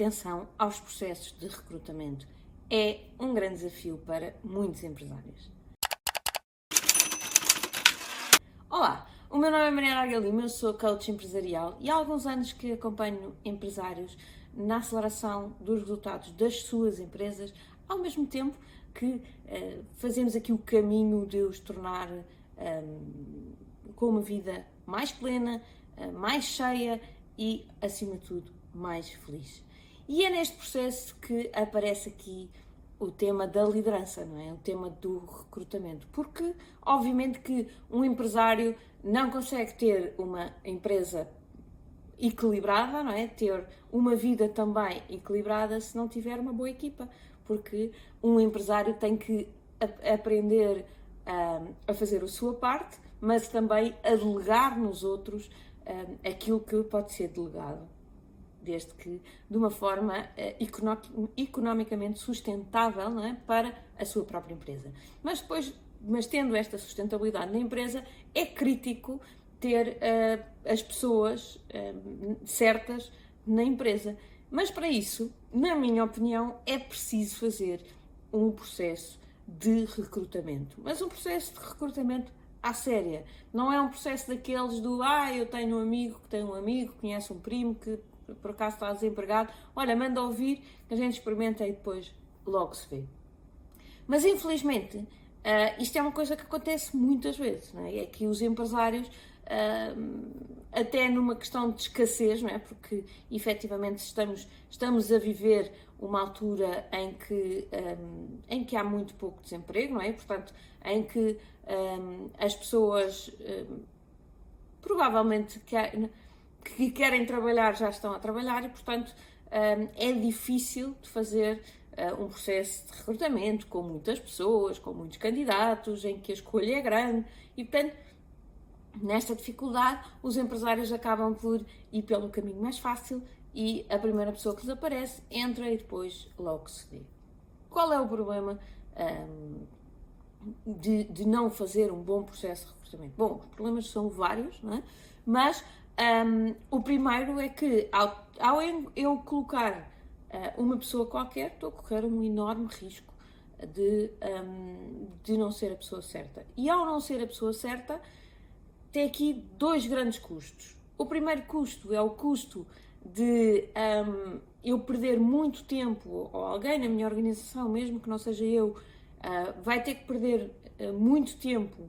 atenção aos processos de recrutamento. É um grande desafio para muitos empresários. Olá, o meu nome é Mariana Arga Lima, eu sou coach empresarial e há alguns anos que acompanho empresários na aceleração dos resultados das suas empresas, ao mesmo tempo que uh, fazemos aqui o caminho de os tornar um, ehm, com uma vida mais plena, uh, mais cheia e, acima de tudo, mais feliz. E é neste processo que aparece aqui o tema da liderança, não é? O tema do recrutamento. Porque, obviamente, que um empresário não consegue ter uma empresa equilibrada, não é? Ter uma vida também equilibrada se não tiver uma boa equipa. Porque um empresário tem que aprender a fazer a sua parte, mas também a delegar nos outros aquilo que pode ser delegado desde que de uma forma uh, economicamente sustentável não é? para a sua própria empresa. Mas depois, mas tendo esta sustentabilidade na empresa, é crítico ter uh, as pessoas uh, certas na empresa. Mas para isso, na minha opinião, é preciso fazer um processo de recrutamento. Mas um processo de recrutamento à séria. Não é um processo daqueles do ah, eu tenho um amigo que tem um amigo, conhece um primo que por acaso está desempregado, olha, manda ouvir, que a gente experimenta e depois logo se vê. Mas infelizmente, uh, isto é uma coisa que acontece muitas vezes, não é? é que os empresários, uh, até numa questão de escassez, não é? Porque efetivamente estamos, estamos a viver uma altura em que, um, em que há muito pouco desemprego, não é? Portanto, em que um, as pessoas um, provavelmente que querem trabalhar já estão a trabalhar e, portanto, hum, é difícil de fazer hum, um processo de recrutamento com muitas pessoas, com muitos candidatos, em que a escolha é grande e, portanto, nesta dificuldade, os empresários acabam por ir pelo caminho mais fácil e a primeira pessoa que lhes aparece entra e depois logo se vê. Qual é o problema um, de, de, não fazer um bom processo de recrutamento? Bom, os problemas são vários, não é? mas um, o primeiro é que, ao, ao eu colocar uh, uma pessoa qualquer, estou a correr um enorme risco de, um, de não ser a pessoa certa. E ao não ser a pessoa certa, tem aqui dois grandes custos. O primeiro custo é o custo de um, eu perder muito tempo, ou alguém na minha organização, mesmo que não seja eu, uh, vai ter que perder uh, muito tempo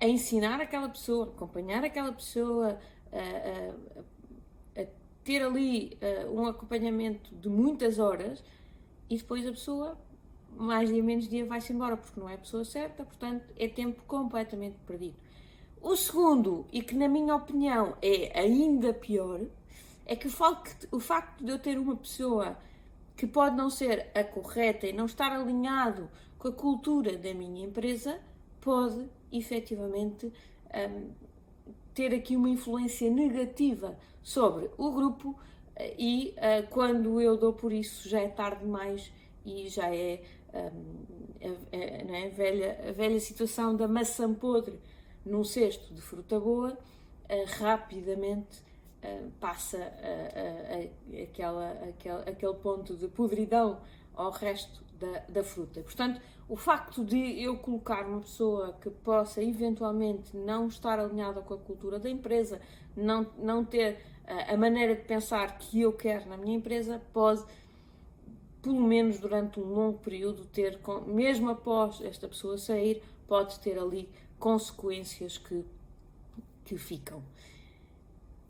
a ensinar aquela pessoa, acompanhar aquela pessoa, a, a, a ter ali um acompanhamento de muitas horas e depois a pessoa, mais dia menos dia, vai-se embora porque não é a pessoa certa, portanto é tempo completamente perdido. O segundo, e que na minha opinião é ainda pior, é que o facto, o facto de eu ter uma pessoa que pode não ser a correta e não estar alinhado com a cultura da minha empresa pode efetivamente um, ter aqui uma influência negativa sobre o grupo eh, e uh, quando eu dou por isso já é tarde demais e já é, um, a, a, velha, a velha situação da maçã podre num cesto de fruta boa, uh, rapidamente uh, passa aquela, aquele, aquele ponto de podridão ao resto da, da fruta. Portanto, o facto de eu colocar uma pessoa que possa eventualmente não estar alinhada com a cultura da empresa, não, não ter uh, a maneira de pensar que eu quero na minha empresa, pode, pelo menos durante um longo período, ter, mesmo após esta pessoa sair, pode ter ali consequências que, que ficam.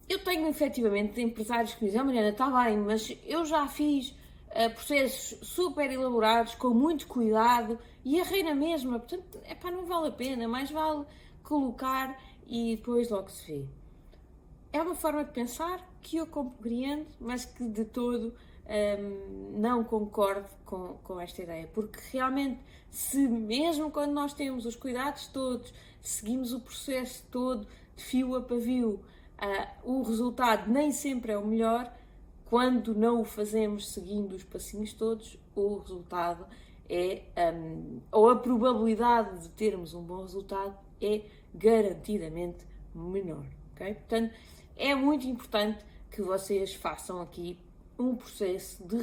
Eu tenho efetivamente empresários que me dizem, oh, Mariana, está bem, mas eu já fiz uh, processos super elaborados, com muito cuidado e errei na mesma. Portanto, epá, não vale a pena, mais vale colocar e depois logo se vê. É uma forma de pensar que eu compreendo, mas que de todo um, não concordo com, com esta ideia, porque realmente, se mesmo quando nós temos os cuidados todos, seguimos o processo todo de fio a pavio, uh, o resultado nem sempre é o melhor, quando não o fazemos seguindo os passinhos todos, o resultado é, um, ou a probabilidade de termos um bom resultado é garantidamente menor. Okay? Portanto, é muito importante que vocês façam aqui um processo de,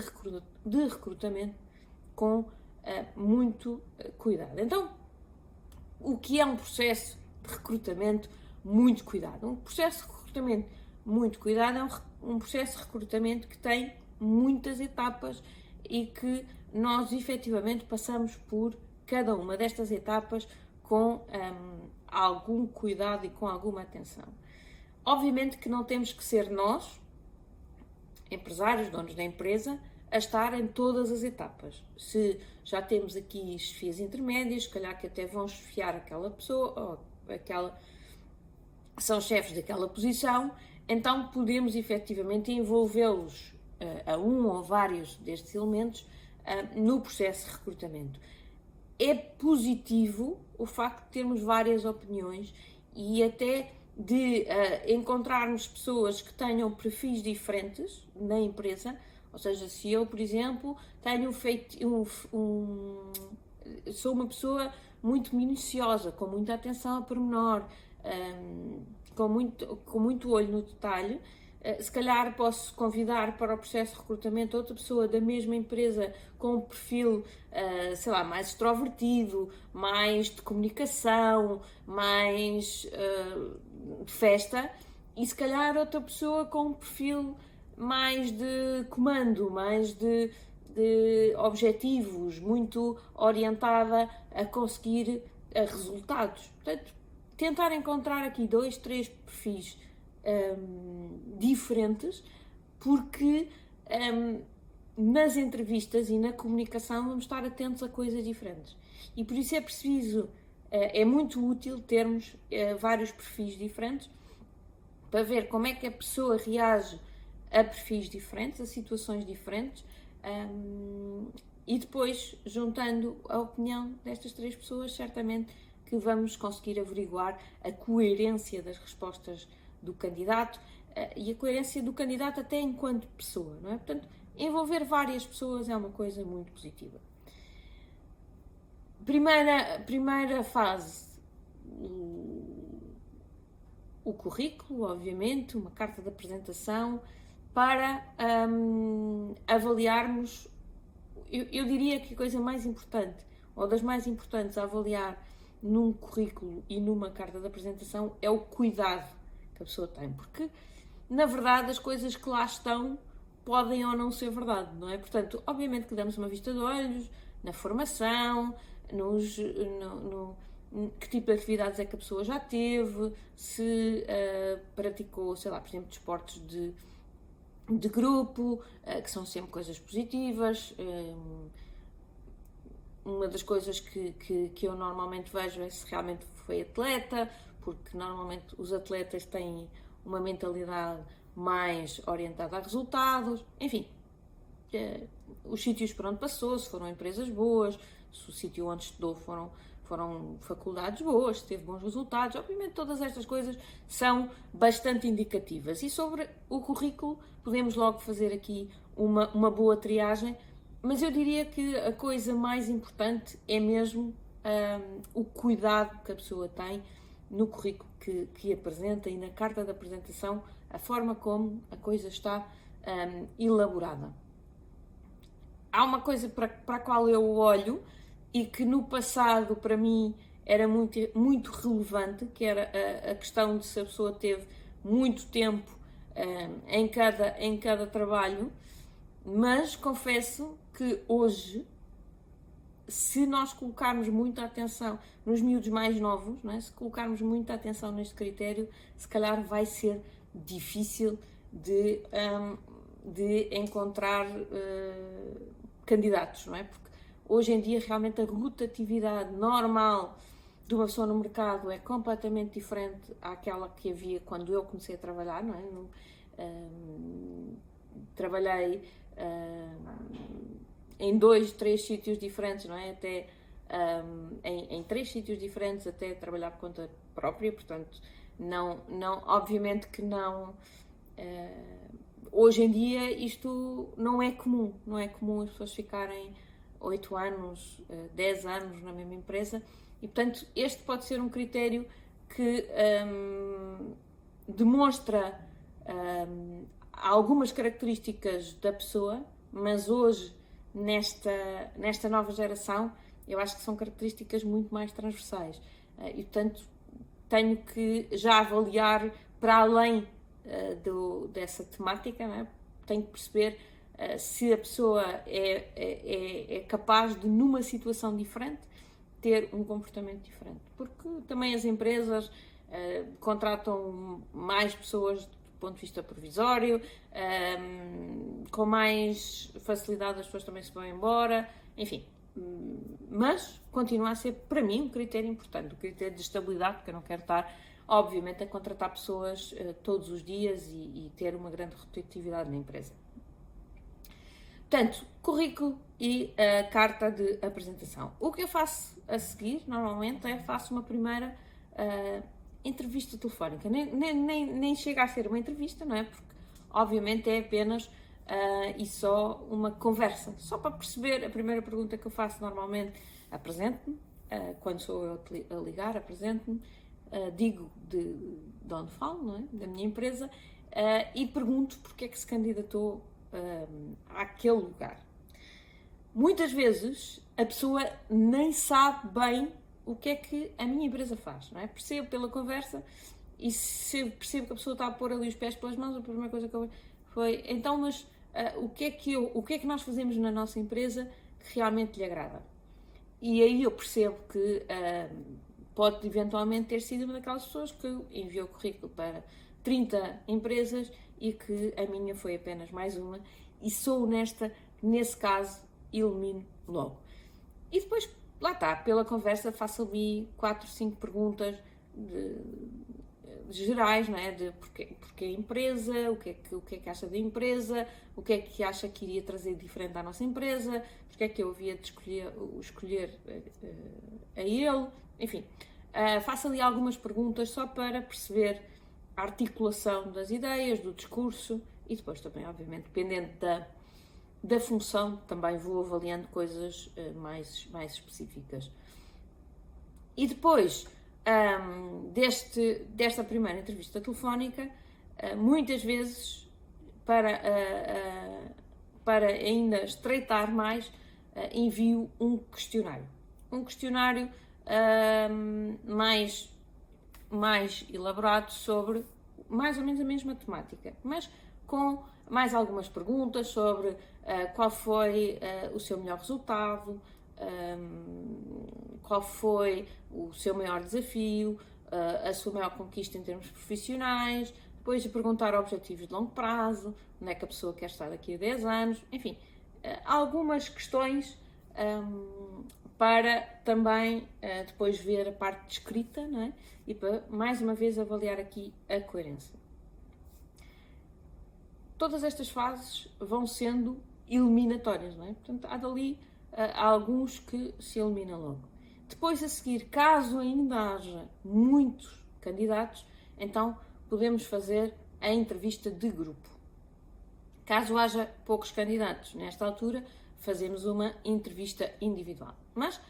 de recrutamento com uh, muito uh, cuidado. Então, o que é um processo de recrutamento muito cuidado? Um processo de recrutamento muito cuidado é um, um processo de recrutamento que tem muitas etapas e que nós efetivamente passamos por cada uma destas etapas com um, algum cuidado e com alguma atenção. Obviamente que não temos que ser nós, empresários, donos da empresa, a estar em todas as etapas. Se já temos aqui chefias intermédias, se calhar que até vão chefiar aquela pessoa, ou aquela, são chefes daquela posição, então podemos efetivamente envolvê-los uh, a um ou vários destes elementos uh, no processo de recrutamento. É positivo o facto de termos várias opiniões e até de uh, encontrarmos pessoas que tenham perfis diferentes na empresa, ou seja, se eu, por exemplo, tenho feito um, um sou uma pessoa muito minuciosa, com muita atenção a pormenor, um, com, muito, com muito olho no detalhe, uh, se calhar posso convidar para o processo de recrutamento outra pessoa da mesma empresa com um perfil, uh, sei lá, mais extrovertido, mais de comunicação, mais de festa, e se calhar outra pessoa com um perfil mais de comando, mais de, de objetivos, muito orientada a conseguir resultados. Portanto, tentar encontrar aqui dois, três perfis um, diferentes, porque um, nas entrevistas e na comunicação vamos estar atentos a coisas diferentes. E por isso é preciso, eh, é muito útil termos eh, vários perfis diferentes para ver como é que a pessoa reage a perfis diferentes, a situações diferentes, um, e depois, juntando a opinião destas três pessoas, certamente que vamos conseguir averiguar a coerência das respostas do candidato uh, e a coerência do candidato até enquanto pessoa, não é? Portanto, envolver várias pessoas é uma coisa muito positiva. Primeira, primeira fase, o, o currículo, obviamente, uma carta de apresentação para um, avaliarmos. Eu, eu diria que a coisa mais importante, ou das mais importantes a avaliar num currículo e numa carta de apresentação, é o cuidado que a pessoa tem, porque na verdade as coisas que lá estão podem ou não ser verdade, não é? Portanto, obviamente que damos uma vista de olhos na formação, nos, no, no, que tipo de atividades é que a pessoa já teve, se uh, praticou, sei lá, por exemplo, desportos de, de grupo, uh, que são sempre coisas positivas. Um, uma das coisas que, que, que eu normalmente vejo é se realmente foi atleta, porque normalmente os atletas têm uma mentalidade mais orientada a resultados, enfim, eh, os sítios por onde passou, se foram empresas boas, se o sítio onde estudou foram, foram faculdades boas, se teve bons resultados, obviamente todas estas coisas são bastante indicativas. E sobre o currículo, podemos logo fazer aqui uma, uma boa triagem, mas eu diria que a coisa mais importante é mesmo um, o cuidado que a pessoa tem no currículo que, que apresenta e na carta de apresentação a forma como a coisa está um, elaborada. Há uma coisa para, para a qual eu olho e que no passado para mim era muito, muito relevante, que era a, a questão de se a pessoa teve muito tempo um, em, cada, em cada trabalho, mas confesso que hoje, se nós colocarmos muita atenção nos miúdos mais novos, é? se colocarmos muita atenção neste critério, se calhar vai ser difícil de, um, de encontrar uh, candidatos, não é? Porque hoje em dia realmente a rotatividade normal de uma pessoa no mercado é completamente diferente àquela que havia quando eu comecei a trabalhar, não é? Um, trabalhei em dois, três sítios diferentes, não é? Até um, em, em, três sítios diferentes, até trabalhar por conta própria, portanto não, não, obviamente que não. Uh, hoje em dia isto não é comum, não é comum as pessoas ficarem 8 anos, uh, eh, 10 anos na mesma empresa e portanto este pode ser um critério que um, demonstra um, algumas características da pessoa, mas hoje, nesta, nesta nova geração, eu acho que são características muito mais transversais. Uh, e, portanto, tenho que já avaliar para além uh, do, dessa temática, é? tenho que perceber uh, se a pessoa é, é, é, capaz de, numa situação diferente, ter um comportamento diferente. Porque também as empresas uh, contratam mais pessoas ponto de vista provisório, um, com mais facilidade as pessoas também se vão embora, enfim. Mas continua a ser, para mim, um critério importante, o um critério de estabilidade, porque eu não quero estar, obviamente, a contratar pessoas uh, todos os dias e, e ter uma grande rotatividade na empresa. Portanto, currículo e a carta de apresentação. O que eu faço a seguir, normalmente, é faço uma primeira uh, entrevista telefónica. Nem, nem, nem, nem, chega a ser uma entrevista, não é? Porque, obviamente, é apenas uh, e só uma conversa. Só para perceber, a primeira pergunta que eu faço normalmente, apresente-me. Uh, quando sou eu a ligar, apresente-me. digo de, de onde falo, não é? Da minha empresa. e pergunto porque é que se candidatou uh, àquele lugar. Muitas vezes a pessoa nem sabe bem o que é que a minha empresa faz, não é? Percebo pela conversa e se percebo que a pessoa está a pôr ali os pés pelas mãos, a primeira coisa que eu foi, então, mas uh, o que é que eu, o que é que nós fazemos na nossa empresa que realmente lhe agrada? E aí eu percebo que uh, pode eventualmente ter sido uma daquelas pessoas que enviou currículo para 30 empresas e que a minha foi apenas mais uma, e sou honesta, nesse caso, elimino logo. E depois, lá está, pela conversa faço ali 4, 5 perguntas de, de gerais, não é? De porque, porque a empresa, o que, é que, o que é que acha da empresa, o que é que acha que iria trazer diferente à nossa empresa, porque é que eu havia de escolher, escolher uh, a ele, enfim. Uh, faço ali algumas perguntas só para perceber a articulação das ideias, do discurso e depois também, obviamente, dependendo da, da função, também vou avaliando coisas uh, mais, mais específicas. E depois um, deste, desta primeira entrevista telefónica, uh, muitas vezes, para, uh, para ainda estreitar mais, envio um questionário. Um questionário mais mais elaborado sobre mais ou menos a mesma temática, mas com mais algumas perguntas sobre uh, qual foi uh, o seu melhor resultado, um, ehm, qual foi o seu maior desafio, uh, a sua maior conquista em termos profissionais, depois de perguntar objetivos de longo prazo, onde é que a pessoa quer estar daqui a 10 anos, enfim, algumas questões um, ehm, para também depois ver a parte de escrita não é? e para mais uma vez avaliar aqui a coerência. Todas estas fases vão sendo eliminatórias, não é? Portanto, há dali uh, alguns que se eliminam logo. Depois, a seguir, caso ainda haja muitos candidatos, então podemos fazer a entrevista de grupo. Caso haja poucos candidatos nesta altura, fazemos uma entrevista individual. Mas uh,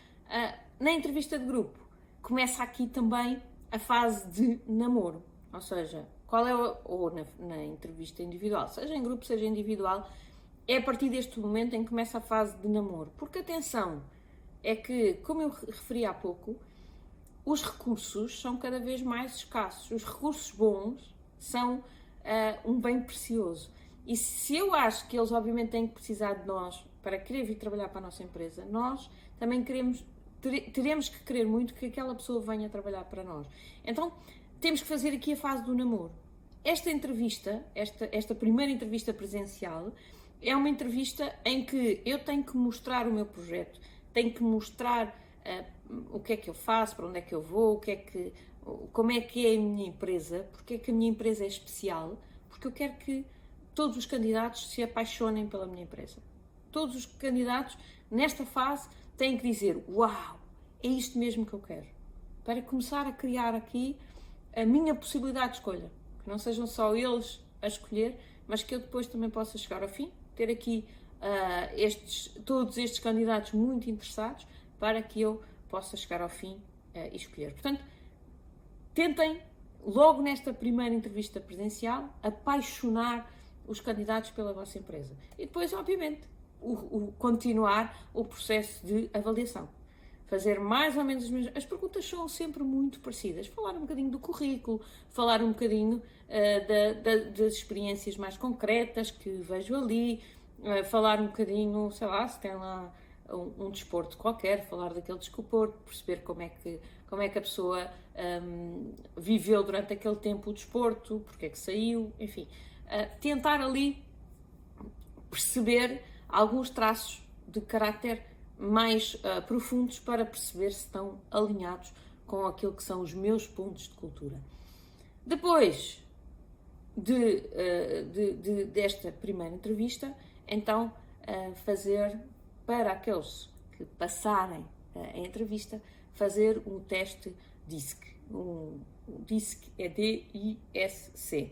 na entrevista de grupo começa aqui também a fase de namoro, ou seja, qual é ou na, na entrevista individual, seja em grupo, seja individual, é a partir deste momento em que começa a fase de namoro. Porque atenção, é que, como eu referi há pouco, os recursos são cada vez mais escassos. Os recursos bons são uh, um bem precioso. E se eu acho que eles, obviamente, têm que precisar de nós para querer vir trabalhar para a nossa empresa, nós também queremos, teremos que querer muito que aquela pessoa venha trabalhar para nós. Então, temos que fazer aqui a fase do namoro. Esta entrevista, esta, esta primeira entrevista presencial, é uma entrevista em que eu tenho que mostrar o meu projeto, tenho que mostrar uh, o que é que eu faço, para onde é que eu vou, o que é que, como é que é a minha empresa, porque é que a minha empresa é especial, porque eu quero que todos os candidatos se apaixonem pela minha empresa. Todos os candidatos, nesta fase, têm que dizer: Uau, é isto mesmo que eu quero. Para começar a criar aqui a minha possibilidade de escolha. Que não sejam só eles a escolher, mas que eu depois também possa chegar ao fim, ter aqui uh, estes, todos estes candidatos muito interessados para que eu possa chegar ao fim uh, e escolher. Portanto, tentem logo nesta primeira entrevista presencial apaixonar os candidatos pela vossa empresa. E depois, obviamente, o, o continuar o processo de avaliação. Fazer mais ou menos as mesmas. As perguntas são sempre muito parecidas. Falar um bocadinho do currículo, falar um bocadinho uh, da, da, das experiências mais concretas que vejo ali, uh, falar um bocadinho, sei lá, se tem lá um, um, desporto qualquer, falar daquele desporto, perceber como é que, como é que a pessoa um, viveu durante aquele tempo o desporto, porque é que saiu, enfim. Uh, tentar ali perceber alguns traços de caráter mais uh, profundos para perceber se estão alinhados com aquilo que são os meus pontos de cultura. Depois de, uh, de, de desta primeira entrevista, então fazer para aqueles que passarem a entrevista, fazer um teste DISC. Um, o DISC é D-I-S-C.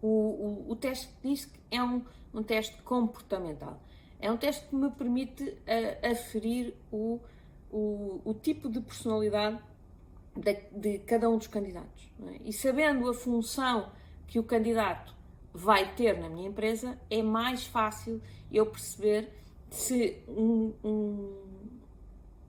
O, o, o, teste DISC é um, um teste comportamental. É um teste que me permite uh, aferir o, o, o, tipo de personalidade de, de cada um dos candidatos. É? E sabendo a função que o candidato vai ter na minha empresa, é mais fácil eu perceber se um, um,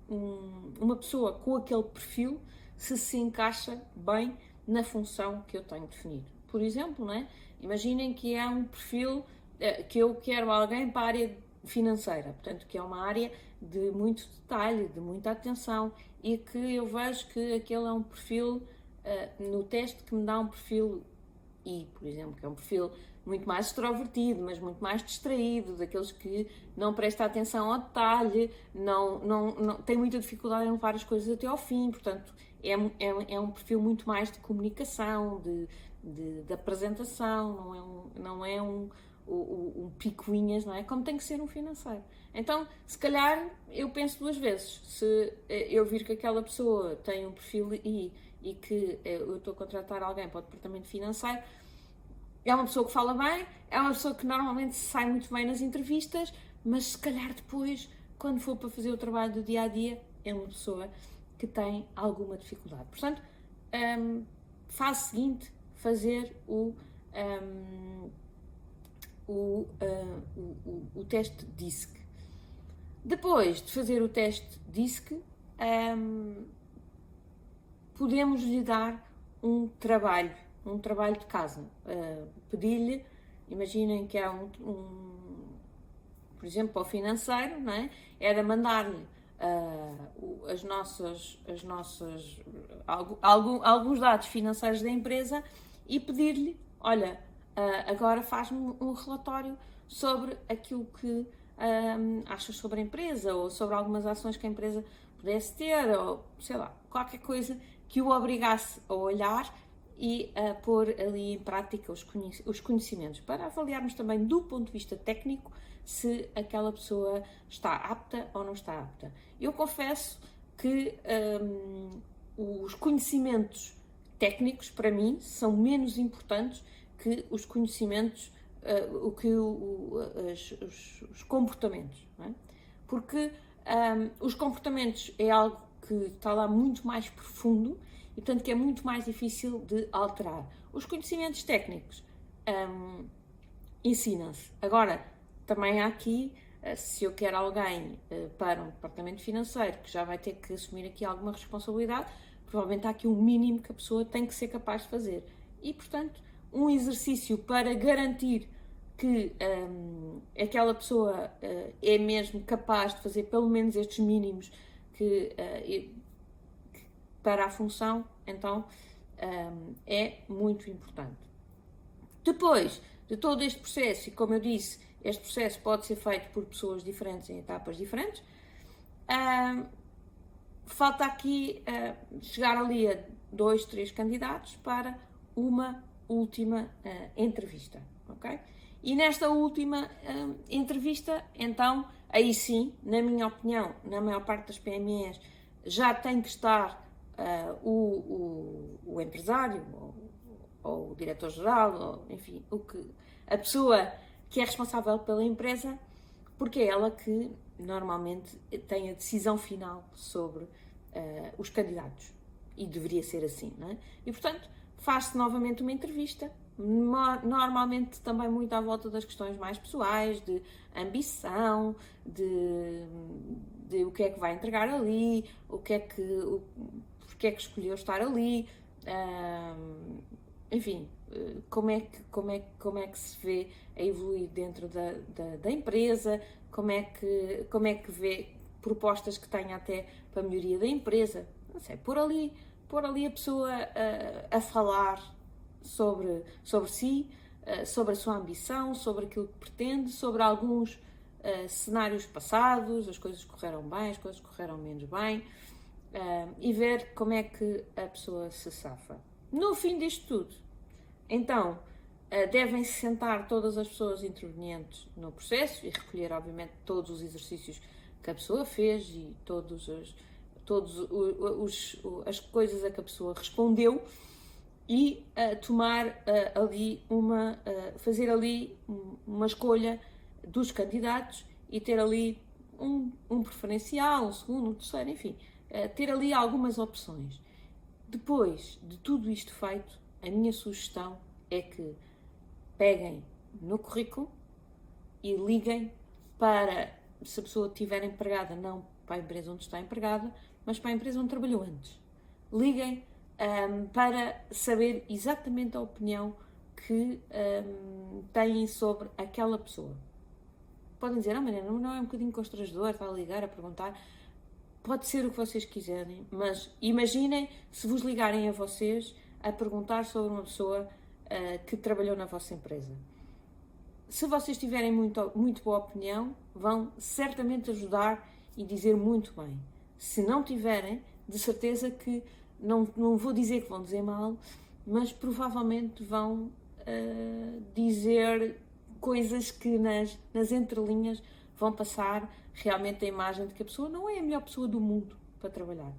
um, uma pessoa com aquele perfil se se encaixa bem na função que eu tenho definido. Por exemplo, né? imaginem que é um perfil eh, que eu quero alguém para a área financeira, portanto, que é uma área de muito detalhe, de muita atenção e que eu vejo que aquele é um perfil uh, no teste que me dá um perfil I, por exemplo, que é um perfil muito mais extrovertido, mas muito mais distraído, daqueles que não presta atenção ao detalhe, não, não, não tem muita dificuldade em levar as coisas até ao fim, portanto, é, é, é um perfil muito mais de comunicação, de, de, de apresentação, não é um, não é um, um, um picuinhas, não é? Como tem que ser um financeiro. Então, se calhar, eu penso duas vezes. Se eh, eu vir que aquela pessoa tem um perfil I e que eh, eu estou a contratar alguém para o departamento financeiro, é uma pessoa que fala bem, é uma pessoa que normalmente sai muito bem nas entrevistas, mas se calhar depois, quando for para fazer o trabalho do dia a dia, é uma pessoa que tem alguma dificuldade. Portanto, um, fase seguinte, fazer o, um, o, uh, o, o, teste DISC. Depois de fazer o teste DISC, um, podemos lhe dar um trabalho um trabalho de casa. Uh, Pedir-lhe, imaginem que há um, um, por exemplo, para o financeiro, não é? era mandar-lhe uh, as nossas, as nossas algum, alguns dados financeiros da empresa e pedir-lhe, olha, agora faz-me um relatório sobre aquilo que um, achas sobre a empresa ou sobre algumas ações que a empresa pudesse ter ou sei lá, qualquer coisa que o obrigasse a olhar e a pôr ali em prática os conhecimentos, para avaliarmos também do ponto de vista técnico se aquela pessoa está apta ou não está apta. Eu confesso que um, os conhecimentos técnicos, para mim, são menos importantes que os conhecimentos, uh, o que o, as, os, os, comportamentos. É? Porque um, os comportamentos é algo que está lá muito mais profundo e portanto que é muito mais difícil de alterar. Os conhecimentos técnicos um, ensinam-se. Agora, também há aqui, eh, se eu quero alguém uh, para um departamento financeiro que já vai ter que assumir aqui alguma responsabilidade, provavelmente há aqui um mínimo que a pessoa tem que ser capaz de fazer. E, portanto, um exercício para garantir que um, aquela pessoa uh, é mesmo capaz de fazer pelo menos estes mínimos que uh, para a função, então um, é muito importante. Depois de todo este processo, e como eu disse, este processo pode ser feito por pessoas diferentes em etapas diferentes, um, falta aqui uh, chegar ali a dois, três candidatos para uma última uh, entrevista, ok? E nesta última uh, entrevista, então, aí sim, na minha opinião, na maior parte das PMEs, já tem que estar uh, o, o, o, empresário, ou, ou o diretor-geral, enfim, o que, a pessoa que é responsável pela empresa, porque é ela que normalmente tem a decisão final sobre os candidatos. E deveria ser assim, não é? E portanto, faz-se novamente uma entrevista normalmente também muito à volta das questões mais pessoais, de ambição, de, de o que é que vai entregar ali, o que é que, o, porque é que escolheu estar ali, enfim, como é, que, como, é, como é que se vê a evoluir dentro da, da, da empresa, como é, que, como é que vê propostas que tenha até para a melhoria da empresa, não sei, por ali, por ali a pessoa a, a falar sobre, sobre si, uh, sobre a sua ambição, sobre aquilo que pretende, sobre alguns uh, cenários passados, as coisas correram bem, as coisas correram menos bem, uh, e ver como é que a pessoa se safa. No fim disto tudo, então, devem-se sentar todas as pessoas intervenientes no processo e recolher, obviamente, todos os exercícios que a pessoa fez e todos os, todos os, as coisas a que a pessoa respondeu e tomar uh, ali uma, uh, fazer ali uma escolha dos candidatos e ter ali um, um preferencial, um segundo, um terceiro, enfim, ter ali algumas opções. Depois de tudo isto feito, a minha sugestão é que peguem no currículo e liguem para, se a pessoa estiver empregada, não para a empresa onde está empregada, mas para a empresa onde trabalhou antes. Liguem um, para saber exatamente a opinião que um, têm sobre aquela pessoa. Podem dizer, ah, Mariana, não é um bocadinho constrangedor estar a ligar, a perguntar. Pode ser o que vocês quiserem, mas imaginem se vos ligarem a vocês a perguntar sobre uma pessoa uh, que trabalhou na vossa empresa. Se vocês tiverem muito, muito boa opinião, vão certamente ajudar e dizer muito bem. Se não tiverem, de certeza que não, não vou dizer que vão dizer mal, mas provavelmente vão uh, dizer coisas que nas, nas entrelinhas vão passar realmente a imagem de que a pessoa não é a melhor pessoa do mundo para trabalhar.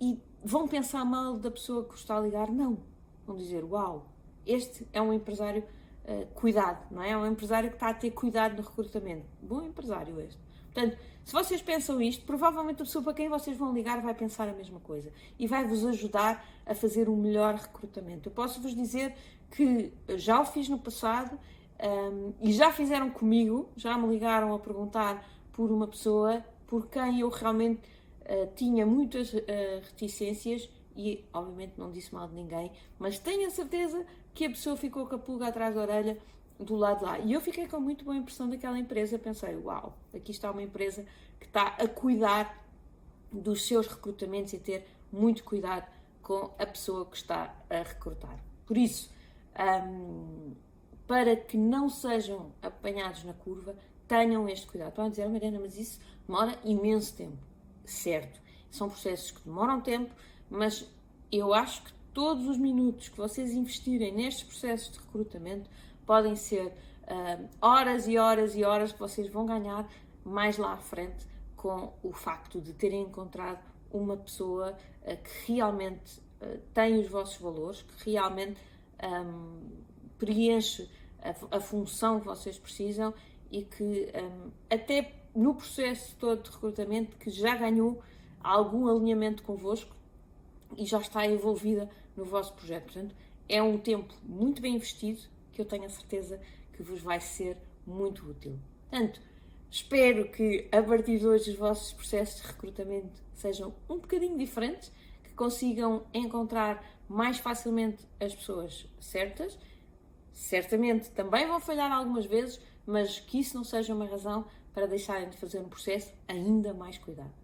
E vão pensar mal da pessoa que está a ligar? Não. Vão dizer, uau, este é um empresário uh, cuidado, não é? É um empresário que está a ter cuidado no recrutamento. Bom empresário este. Portanto, se vocês pensam isto, provavelmente a pessoa para quem vocês vão ligar vai pensar a mesma coisa e vai vos ajudar a fazer um melhor recrutamento. Eu posso vos dizer que já o fiz no passado um, e já fizeram comigo, já me ligaram a perguntar por uma pessoa por quem eu realmente uh, tinha muitas uh, reticências e, obviamente, não disse mal de ninguém, mas tenho a certeza que a pessoa ficou com a pulga atrás da orelha do lado lá. E eu fiquei com muito boa impressão daquela empresa. Pensei, uau, aqui está uma empresa que está a cuidar dos seus recrutamentos e ter muito cuidado com a pessoa que está a recrutar. Por isso, um, para que não sejam apanhados na curva, tenham este cuidado. Podem dizer, Mariana, mas isso demora imenso tempo. Certo, são processos que demoram tempo, mas eu acho que todos os minutos que vocês investirem nestes processos de recrutamento podem ser uh, horas e horas e horas que vocês vão ganhar mais lá à frente com o facto de terem encontrado uma pessoa uh, que realmente uh, tem os vossos valores, que realmente um, preenche a, a, função que vocês precisam e que um, até no processo todo de recrutamento que já ganhou algum alinhamento convosco e já está envolvida no vosso projeto. Portanto, é um tempo muito bem investido que eu tenho a certeza que vos vai ser muito útil. Portanto, espero que a partir de hoje os vossos processos de recrutamento sejam um bocadinho diferentes, que consigam encontrar mais facilmente as pessoas certas. Certamente também vão falhar algumas vezes, mas que isso não seja uma razão para deixarem de fazer um processo ainda mais cuidado.